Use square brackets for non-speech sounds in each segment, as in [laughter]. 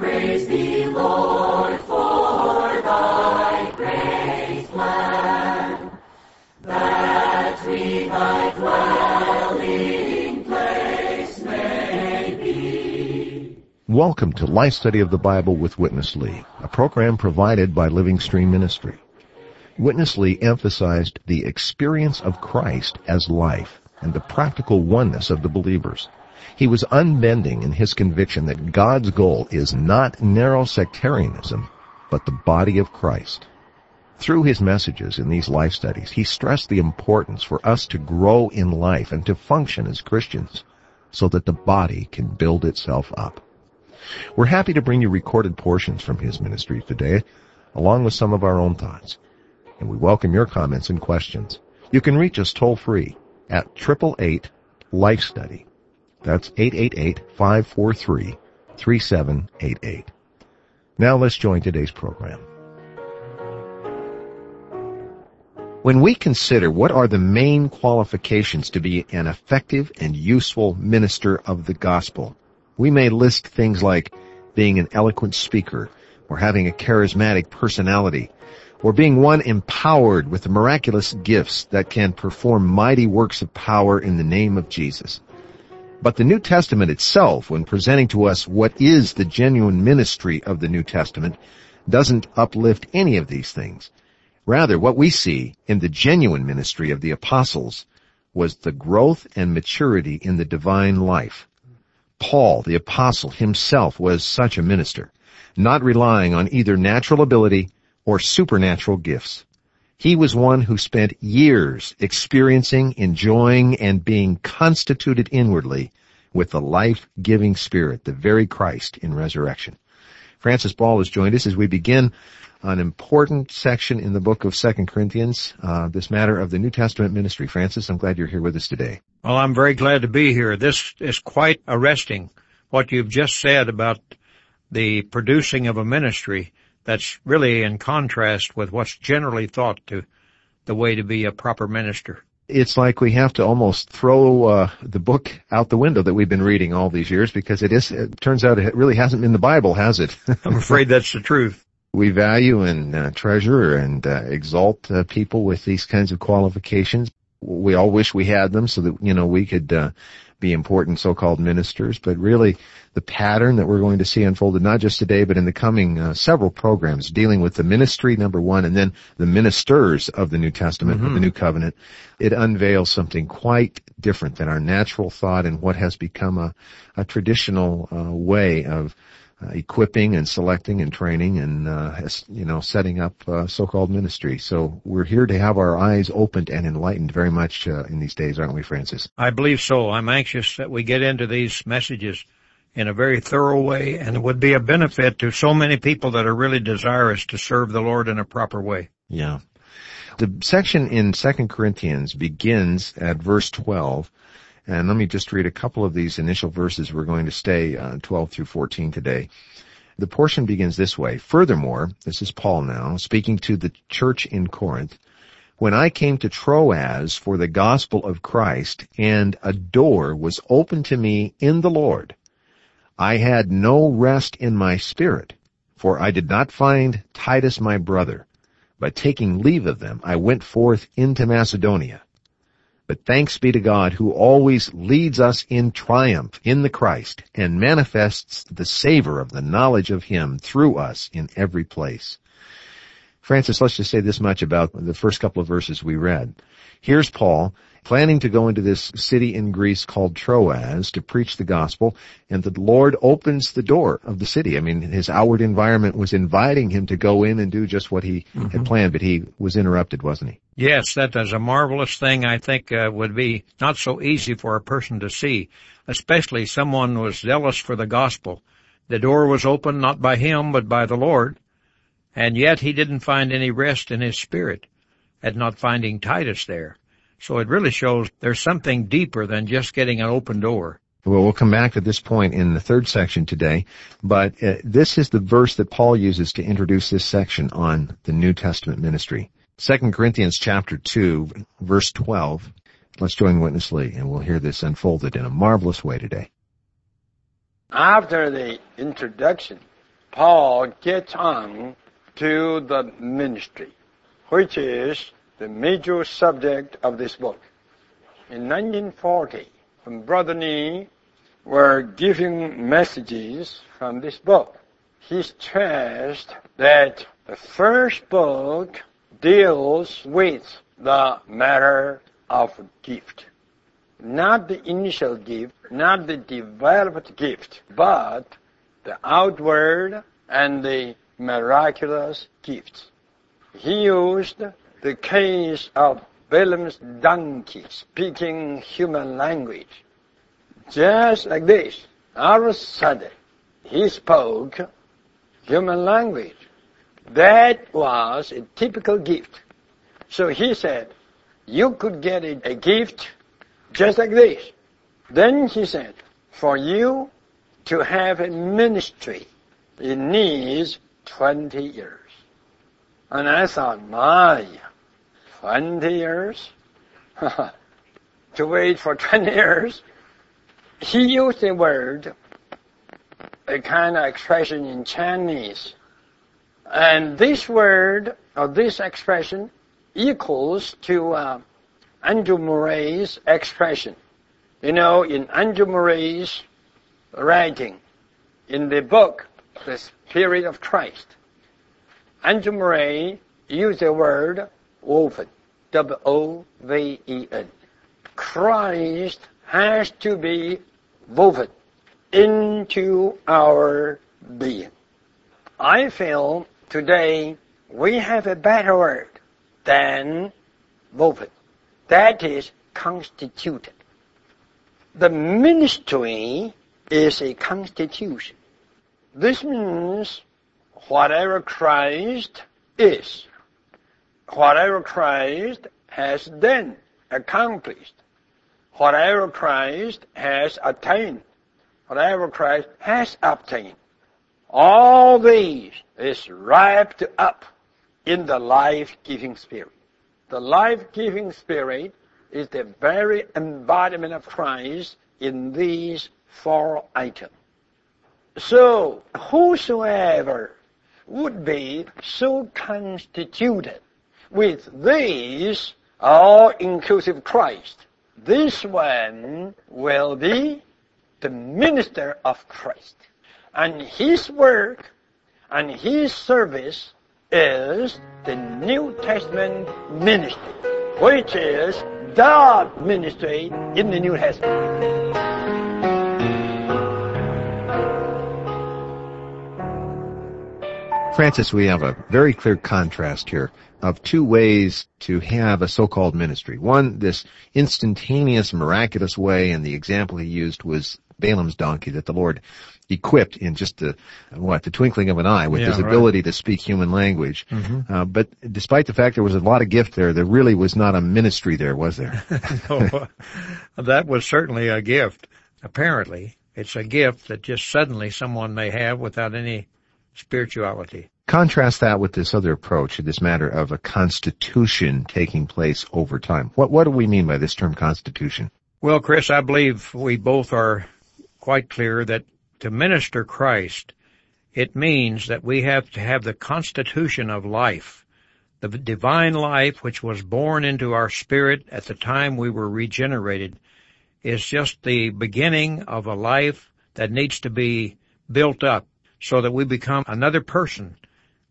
praise thee, Lord, for thy great plan, that we thy dwelling place may be. Welcome to Life Study of the Bible with Witness Lee, a program provided by Living Stream Ministry. Witness Lee emphasized the experience of Christ as life and the practical oneness of the believers. He was unbending in his conviction that God's goal is not narrow sectarianism, but the body of Christ. Through his messages in these life studies, he stressed the importance for us to grow in life and to function as Christians so that the body can build itself up. We're happy to bring you recorded portions from his ministry today, along with some of our own thoughts. And we welcome your comments and questions. You can reach us toll free at 888 Life Study. That's 888-543-3788. Now let's join today's program. When we consider what are the main qualifications to be an effective and useful minister of the gospel, we may list things like being an eloquent speaker, or having a charismatic personality, or being one empowered with the miraculous gifts that can perform mighty works of power in the name of Jesus. But the New Testament itself, when presenting to us what is the genuine ministry of the New Testament, doesn't uplift any of these things. Rather, what we see in the genuine ministry of the apostles was the growth and maturity in the divine life. Paul, the apostle himself, was such a minister, not relying on either natural ability or supernatural gifts. He was one who spent years experiencing, enjoying, and being constituted inwardly with the life-giving Spirit, the very Christ in resurrection. Francis Ball has joined us as we begin an important section in the book of Second Corinthians, uh, this matter of the New Testament ministry. Francis, I'm glad you're here with us today. Well, I'm very glad to be here. This is quite arresting, what you've just said about the producing of a ministry that's really in contrast with what's generally thought to the way to be a proper minister. It's like we have to almost throw uh, the book out the window that we've been reading all these years because it is. It turns out it really hasn't been the Bible, has it? [laughs] I'm afraid that's the truth. We value and uh, treasure and uh, exalt uh, people with these kinds of qualifications. We all wish we had them so that you know we could uh, be important so-called ministers, but really the pattern that we're going to see unfolded not just today, but in the coming uh, several programs dealing with the ministry, number one, and then the ministers of the New Testament, mm-hmm. of the. New Covenant, it unveils something quite different than our natural thought and what has become a, a traditional uh, way of equipping and selecting and training and uh, you know setting up uh, so-called ministry. So we're here to have our eyes opened and enlightened very much uh, in these days, aren't we, Francis? I believe so. I'm anxious that we get into these messages in a very thorough way, and it would be a benefit to so many people that are really desirous to serve the Lord in a proper way. Yeah. The section in Second Corinthians begins at verse 12 and let me just read a couple of these initial verses. We're going to stay uh, 12 through 14 today. The portion begins this way. Furthermore, this is Paul now, speaking to the church in Corinth. When I came to Troas for the gospel of Christ, and a door was opened to me in the Lord, I had no rest in my spirit, for I did not find Titus my brother. But taking leave of them, I went forth into Macedonia. But thanks be to God who always leads us in triumph in the Christ and manifests the savor of the knowledge of Him through us in every place. Francis, let's just say this much about the first couple of verses we read. Here's Paul planning to go into this city in Greece called Troas to preach the gospel, and the Lord opens the door of the city. I mean, his outward environment was inviting him to go in and do just what he mm-hmm. had planned, but he was interrupted, wasn't he? Yes, that is a marvelous thing I think uh, would be not so easy for a person to see, especially someone who was zealous for the gospel. The door was opened not by him, but by the Lord, and yet he didn't find any rest in his spirit at not finding Titus there. So it really shows there's something deeper than just getting an open door. Well, we'll come back to this point in the third section today, but uh, this is the verse that Paul uses to introduce this section on the New Testament ministry. 2 Corinthians chapter 2, verse 12. Let's join Witness Lee and we'll hear this unfolded in a marvelous way today. After the introduction Paul gets on to the ministry, which is the major subject of this book. In 1940, when Brother Nee were giving messages from this book, he stressed that the first book deals with the matter of gift. Not the initial gift, not the developed gift, but the outward and the miraculous gifts. He used the case of Balaam's donkey speaking human language. Just like this, all of a sudden, he spoke human language. That was a typical gift. So he said, you could get a, a gift just like this. Then he said, for you to have a ministry, it needs 20 years. And I thought, my, 20 years? [laughs] to wait for 20 years? He used a word, a kind of expression in Chinese. And this word, or this expression, equals to uh, Andrew Murray's expression. You know, in Andrew Murray's writing, in the book, The Spirit of Christ, Andrew Murray used the word woven, W-O-V-E-N. Christ has to be woven into our being. I feel today we have a better word than woven. That is constituted. The ministry is a constitution. This means whatever Christ is, whatever Christ has done, accomplished, whatever Christ has attained, whatever Christ has obtained, all these is wrapped up in the life-giving spirit. The life-giving spirit is the very embodiment of Christ in these four items. So, whosoever would be so constituted with this all-inclusive Christ, this one will be the minister of Christ. And his work and his service is the New Testament ministry, which is the ministry in the New Testament. Francis, we have a very clear contrast here of two ways to have a so-called ministry. One, this instantaneous, miraculous way, and the example he used was Balaam's donkey that the Lord equipped in just the, what, the twinkling of an eye with Yeah, his right. ability to speak human language. Mhm. Uh, but despite the fact there was a lot of gift there, there really was not a ministry there, was there? [laughs] No, that was certainly a gift. Apparently, it's a gift that just suddenly someone may have without any spirituality. Contrast that with this other approach, this matter of a constitution taking place over time. What, what do we mean by this term constitution? Well, Chris, I believe we both are quite clear that to minister Christ, it means that we have to have the constitution of life, the divine life which was born into our spirit at the time we were regenerated is just the beginning of a life that needs to be built up so that we become another person.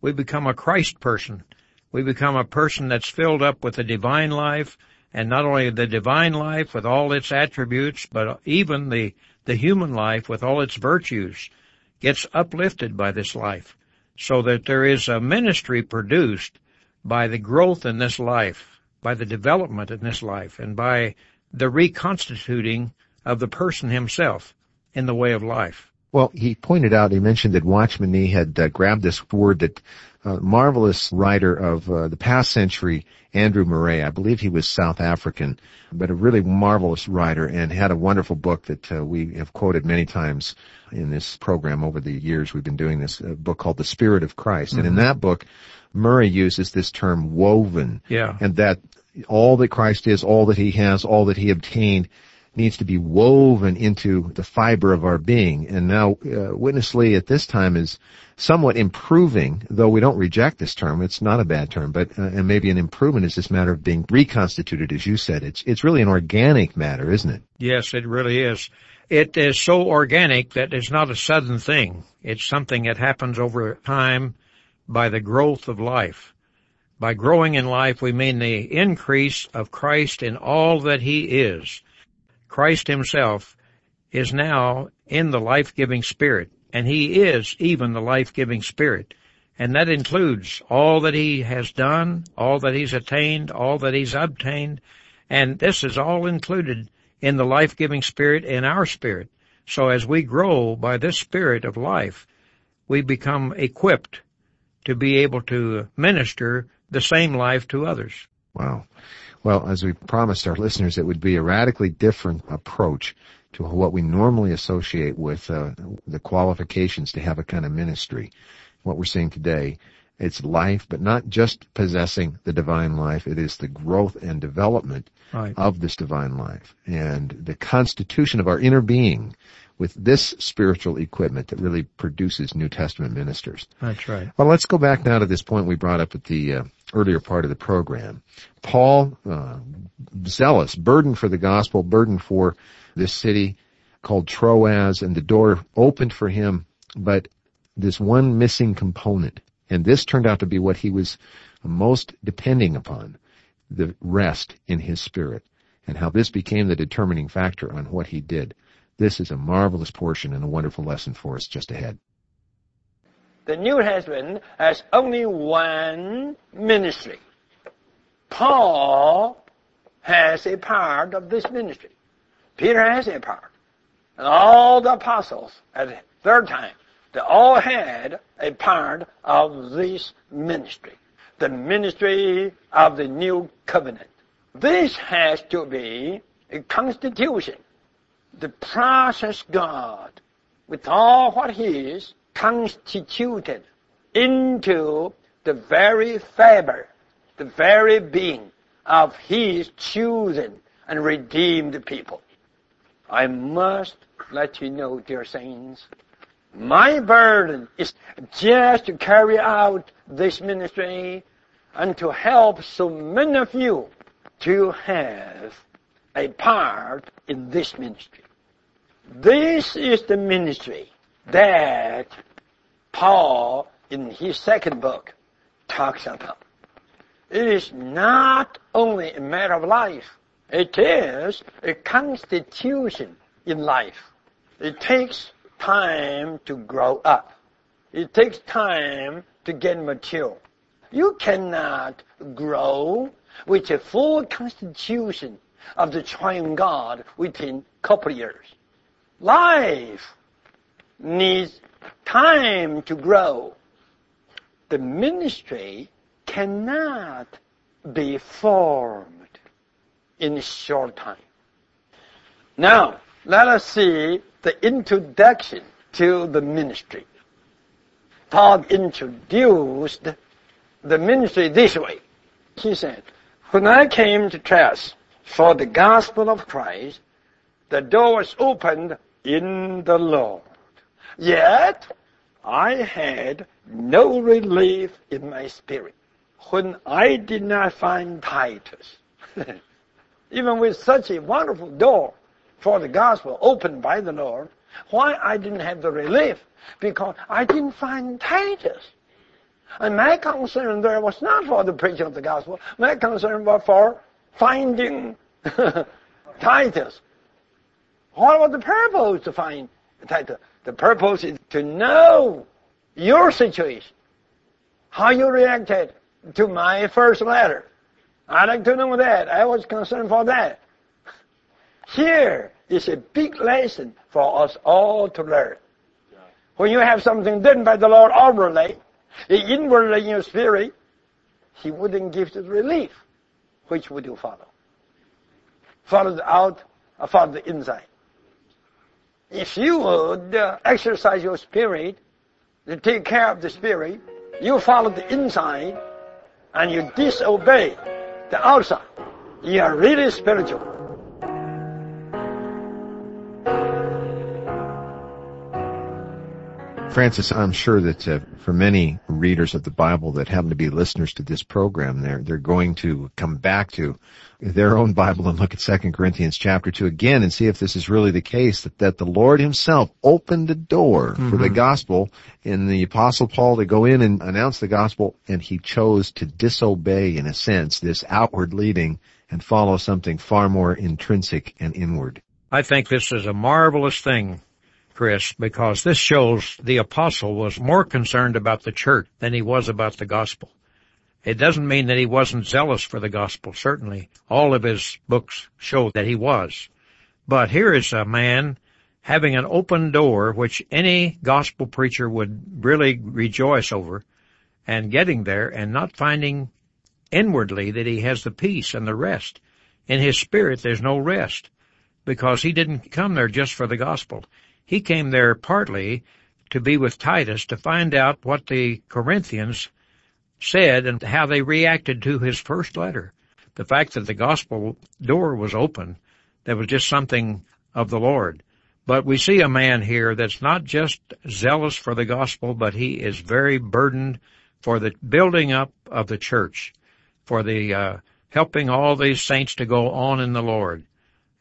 We become a Christ person. We become a person that's filled up with the divine life and not only the divine life with all its attributes, but even the, the human life with all its virtues gets uplifted by this life so that there is a ministry produced by the growth in this life, by the development in this life, and by the reconstituting of the person himself in the way of life. Well, he pointed out, he mentioned that Watchman Nee had uh, grabbed this word that uh, marvelous writer of uh, the past century, Andrew Murray. I believe he was South African, but a really marvelous writer and had a wonderful book that uh, we have quoted many times in this program over the years we've been doing this, book called The Spirit of Christ. And in that book, Murray uses this term woven Yeah. and that all that Christ is, all that he has, all that he obtained needs to be woven into the fiber of our being. And now, uh, Witness Lee at this time is somewhat improving, though we don't reject this term. It's not a bad term, but uh, and maybe an improvement is this matter of being reconstituted, as you said. It's it's really an organic matter, isn't it? Yes, it really is. It is so organic that it's not a sudden thing. It's something that happens over time by the growth of life. By growing in life, we mean the increase of Christ in all that He is. Christ Himself is now in the life-giving Spirit, and He is even the life-giving Spirit. And that includes all that He has done, all that He's attained, all that He's obtained, and this is all included in the life-giving Spirit in our spirit. So as we grow by this Spirit of life, we become equipped to be able to minister the same life to others. Wow. Well, as we promised our listeners, it would be a radically different approach to what we normally associate with uh, the qualifications to have a kind of ministry. What we're seeing today, it's life, but not just possessing the divine life. It is the growth and development Right. of this divine life and the constitution of our inner being with this spiritual equipment that really produces New Testament ministers. That's right. Well, let's go back now to this point we brought up at the uh, earlier part of the program. Paul, uh, zealous, burdened for the gospel, burdened for this city called Troas, and the door opened for him, but this one missing component, and this turned out to be what he was most depending upon, the rest in his spirit, and how this became the determining factor on what he did. This is a marvelous portion and a wonderful lesson for us just ahead. The New Testament has only one ministry. Paul has a part of this ministry. Peter has a part. And all the apostles at the third time, they all had a part of this ministry. The ministry of the new covenant. This has to be a constitution. The process God, with all what he is, constituted into the very fiber, the very being of his chosen and redeemed people. I must let you know, dear saints, my burden is just to carry out this ministry and to help so many of you to have a part in this ministry. This is the ministry that Paul, in his second book, talks about. It is not only a matter of life, it is a constitution in life. It takes time to grow up. It takes time to get mature. You cannot grow with a full constitution of the triune God within couple years. Life needs time to grow. The ministry cannot be formed in a short time. Now, let us see the introduction to the ministry. Paul introduced the ministry this way. He said, When I came to Troas for the gospel of Christ, the door was opened in the Lord. Yet, I had no relief in my spirit when I did not find Titus. [laughs] Even with such a wonderful door for the gospel opened by the Lord, why I didn't have the relief? Because I didn't find Titus. And my concern there was not for the preaching of the gospel. My concern was for finding Titus. What was the purpose to find Titus? The purpose is to know your situation. How you reacted to my first letter. I'd like to know that. I was concerned for that. Here is a big lesson for us all to learn. When you have something done by the Lord outwardly, inwardly in your spirit, He wouldn't give you relief. Which would you follow? Follow the out or follow the inside? If you would uh, exercise your spirit to take care of the spirit, you follow the inside and you disobey the outside. You are really spiritual. Francis, I'm sure that uh, for many readers of the Bible that happen to be listeners to this program, they're they're going to come back to their own Bible and look at 2 Corinthians chapter 2 again and see if this is really the case that, that the Lord himself opened the door mm-hmm. for the mm-hmm. gospel in the apostle Paul to go in and announce the gospel and he chose to disobey in a sense this outward leading and follow something far more intrinsic and inward. I think this is a marvelous thing, Chris, because this shows the apostle was more concerned about the church than he was about the gospel. It doesn't mean that he wasn't zealous for the gospel, certainly. All of his books show that he was. But here is a man having an open door which any gospel preacher would really rejoice over and getting there and not finding inwardly that he has the peace and the rest. In his spirit there's no rest because he didn't come there just for the gospel. He came there partly to be with Titus to find out what the Corinthians said and how they reacted to his first letter. The fact that the gospel door was open, that was just something of the Lord. But we see a man here that's not just zealous for the gospel, but he is very burdened for the building up of the church, for the uh, helping all these saints to go on in the Lord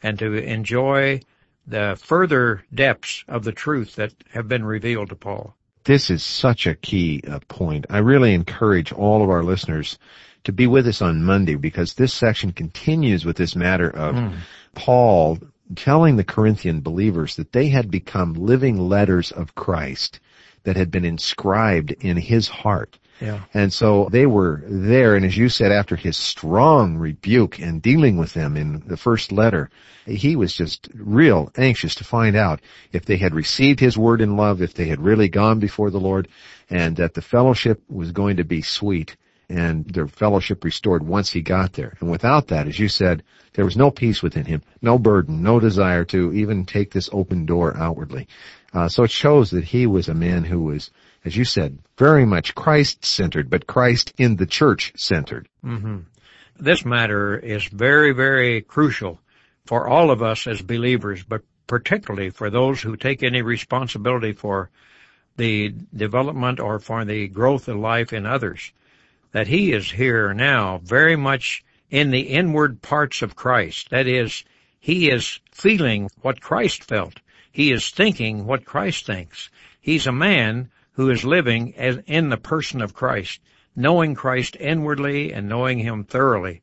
and to enjoy the further depths of the truth that have been revealed to Paul this is such a key uh, point. I really encourage all of our listeners to be with us on Monday because this section continues with this matter of mm. Paul telling the Corinthian believers that they had become living letters of Christ that had been inscribed in his heart. Yeah. And so they were there, and as you said, after his strong rebuke and dealing with them in the first letter, he was just real anxious to find out if they had received his word in love, if they had really gone before the Lord, and that the fellowship was going to be sweet and their fellowship restored once he got there. And without that, as you said, there was no peace within him, no burden, no desire to even take this open door outwardly. Uh, so it shows that he was a man who was as you said, very much Christ-centered, but Christ in the church centered. Mm-hmm. This matter is very, very crucial for all of us as believers, but particularly for those who take any responsibility for the development or for the growth of life in others. That he is here now very much in the inward parts of Christ. That is, he is feeling what Christ felt. He is thinking what Christ thinks. He's a man who is living as in the person of Christ, knowing Christ inwardly and knowing Him thoroughly,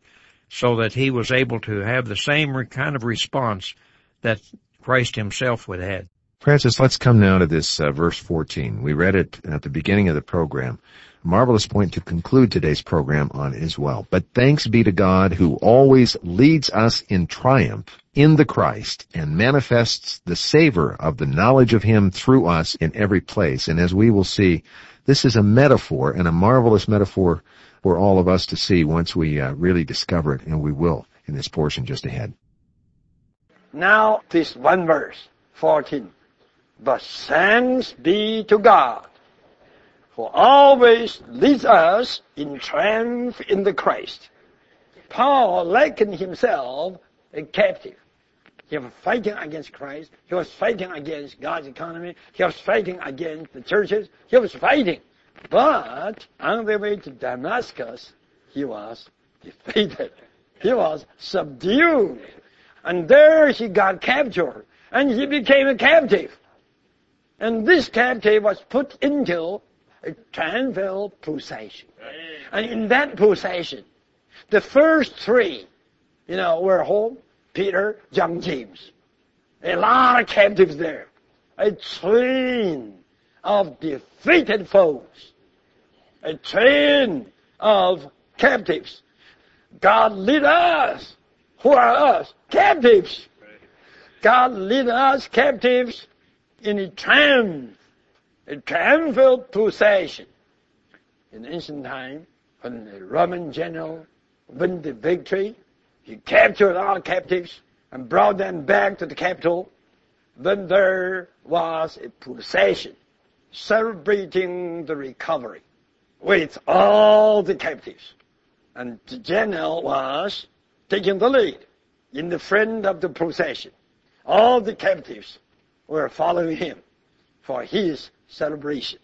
so that he was able to have the same kind of response that Christ Himself would have. Francis, let's come now to this uh, verse 14. We read it at the beginning of the program marvelous point to conclude today's program on as well. But thanks be to God who always leads us in triumph in the Christ and manifests the savor of the knowledge of Him through us in every place. And as we will see, this is a metaphor and a marvelous metaphor for all of us to see once we uh, really discover it, and we will in this portion just ahead. Now, this one verse, 14. But thanks be to God who always leads us in triumph in the Christ. Paul likened himself a captive. He was fighting against Christ. He was fighting against God's economy. He was fighting against the churches. He was fighting. But on the way to Damascus, he was defeated. He was subdued. And there he got captured. And he became a captive. And this captive was put into a triumphal procession. And in that procession, the first three, you know, were home, Peter, John, James. A lot of captives there. A train of defeated foes. A train of captives. God lead us. Who are us? Captives. God lead us captives in a triumph a triumphal procession. In ancient time, when the Roman general won the victory, he captured all captives and brought them back to the capital. Then there was a procession celebrating the recovery with all the captives. And the general was taking the lead in the front of the procession. All the captives were following him for his celebration.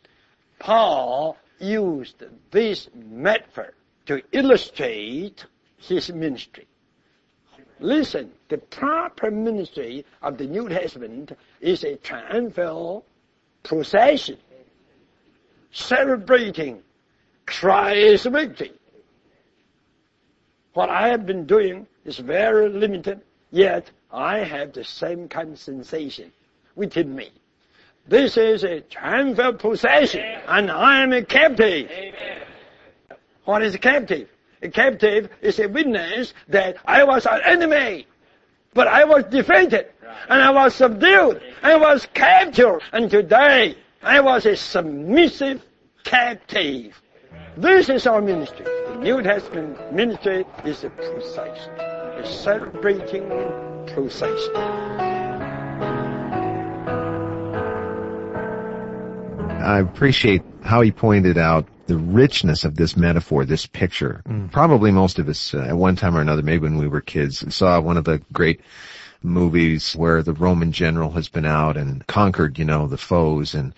Paul used this metaphor to illustrate his ministry. Listen, the proper ministry of the New Testament is a triumphal procession celebrating Christ's victory. What I have been doing is very limited, yet I have the same kind of sensation within me. This is a triumphal procession, and I am a captive. What is a captive? A captive is a witness that I was an enemy, but I was defeated, and I was subdued, I was captured, and today I was a submissive captive. This is our ministry. The New Testament ministry is a procession, a celebrating procession. I appreciate how he pointed out the richness of this metaphor, this picture. Mm. Probably most of us, uh, at one time or another, maybe when we were kids, saw one of the great movies where the Roman general has been out and conquered, you know, the foes and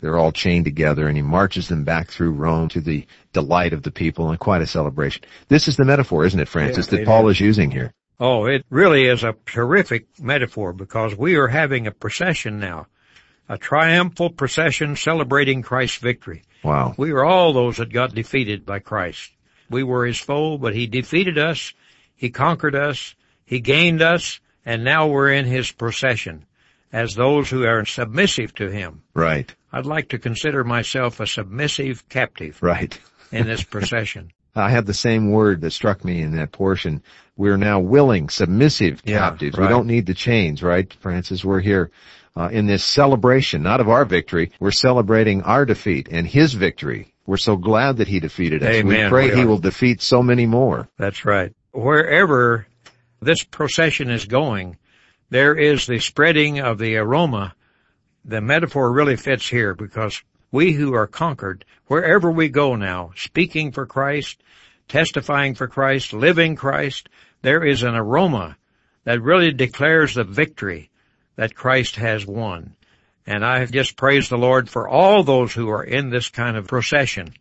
they're all chained together and he marches them back through Rome to the delight of the people and quite a celebration. This is the metaphor, isn't it, Francis, yeah, that Paul is. is using here? Oh, it really is a terrific metaphor because we are having a procession now. A triumphal procession celebrating Christ's victory. Wow. We are all those that got defeated by Christ. We were his foe, but he defeated us. He conquered us. He gained us. And now we're in his procession as those who are submissive to him. Right. I'd like to consider myself a submissive captive. Right. in this procession. [laughs] I have the same word that struck me in that portion. We're now willing, submissive yeah, captives. Right. We don't need the chains, right, Francis? We're here uh, in this celebration, not of our victory. We're celebrating our defeat and His victory. We're so glad that He defeated us. Amen. We pray we He will defeat so many more. That's right. Wherever this procession is going, there is the spreading of the aroma. The metaphor really fits here because we who are conquered, wherever we go now, speaking for Christ, testifying for Christ, living Christ, there is an aroma that really declares the victory that Christ has won. And I have just praise the Lord for all those who are in this kind of procession.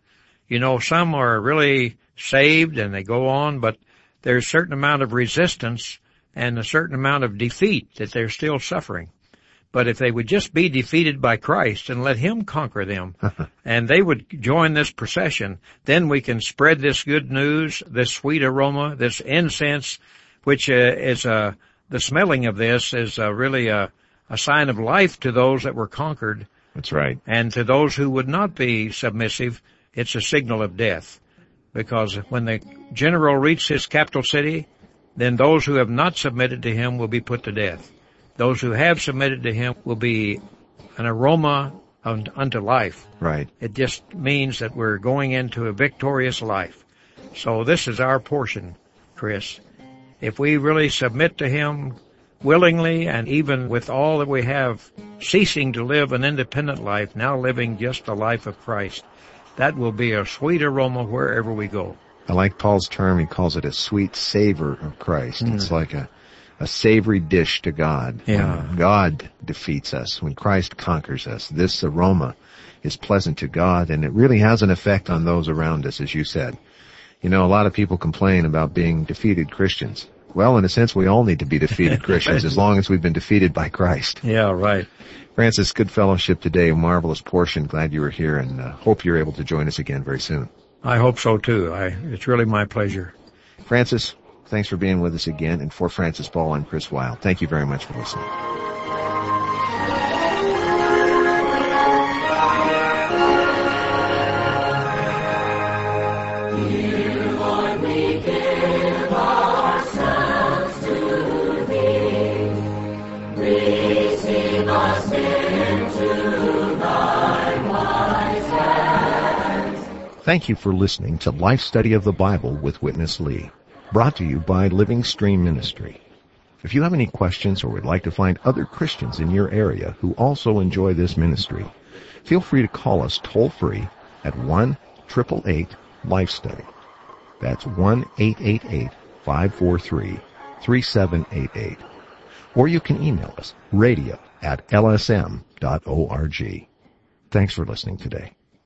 You know, some are really saved and they go on, but there's a certain amount of resistance and a certain amount of defeat that they're still suffering. But if they would just be defeated by Christ and let Him conquer them, [laughs] and they would join this procession, then we can spread this good news, this sweet aroma, this incense, which uh, is a, the smelling of this is uh, really a, a sign of life to those that were conquered. That's right. And to those who would not be submissive, it's a signal of death. Because when the general reaches his capital city, then those who have not submitted to him will be put to death. Those who have submitted to him will be an aroma unto life. Right. It just means that we're going into a victorious life. So this is our portion, Chris. If we really submit to him willingly and even with all that we have, ceasing to live an independent life, now living just the life of Christ, that will be a sweet aroma wherever we go. I like Paul's term. He calls it a sweet savor of Christ. Mm. It's like a, a savory dish to God. Yeah. When God defeats us, when Christ conquers us, this aroma is pleasant to God and it really has an effect on those around us, as you said. You know, a lot of people complain about being defeated Christians. Well, in a sense, we all need to be defeated [laughs] Christians as long as we've been defeated by Christ. Yeah, right. Francis, good fellowship today, marvelous portion. Glad you were here and uh, hope you're able to join us again very soon. I hope so too. I, it's really my pleasure. Francis, thanks for being with us again. And for Francis Ball, I'm Chris Wilde. Thank you very much for listening. Thank you for listening to Life Study of the Bible with Witness Lee, brought to you by Living Stream Ministry. If you have any questions or would like to find other Christians in your area who also enjoy this ministry, feel free to call us toll free at 1 888 Life Study. That's 1 888 543 3788. Or you can email us radio at lsm.org. Thanks for listening today.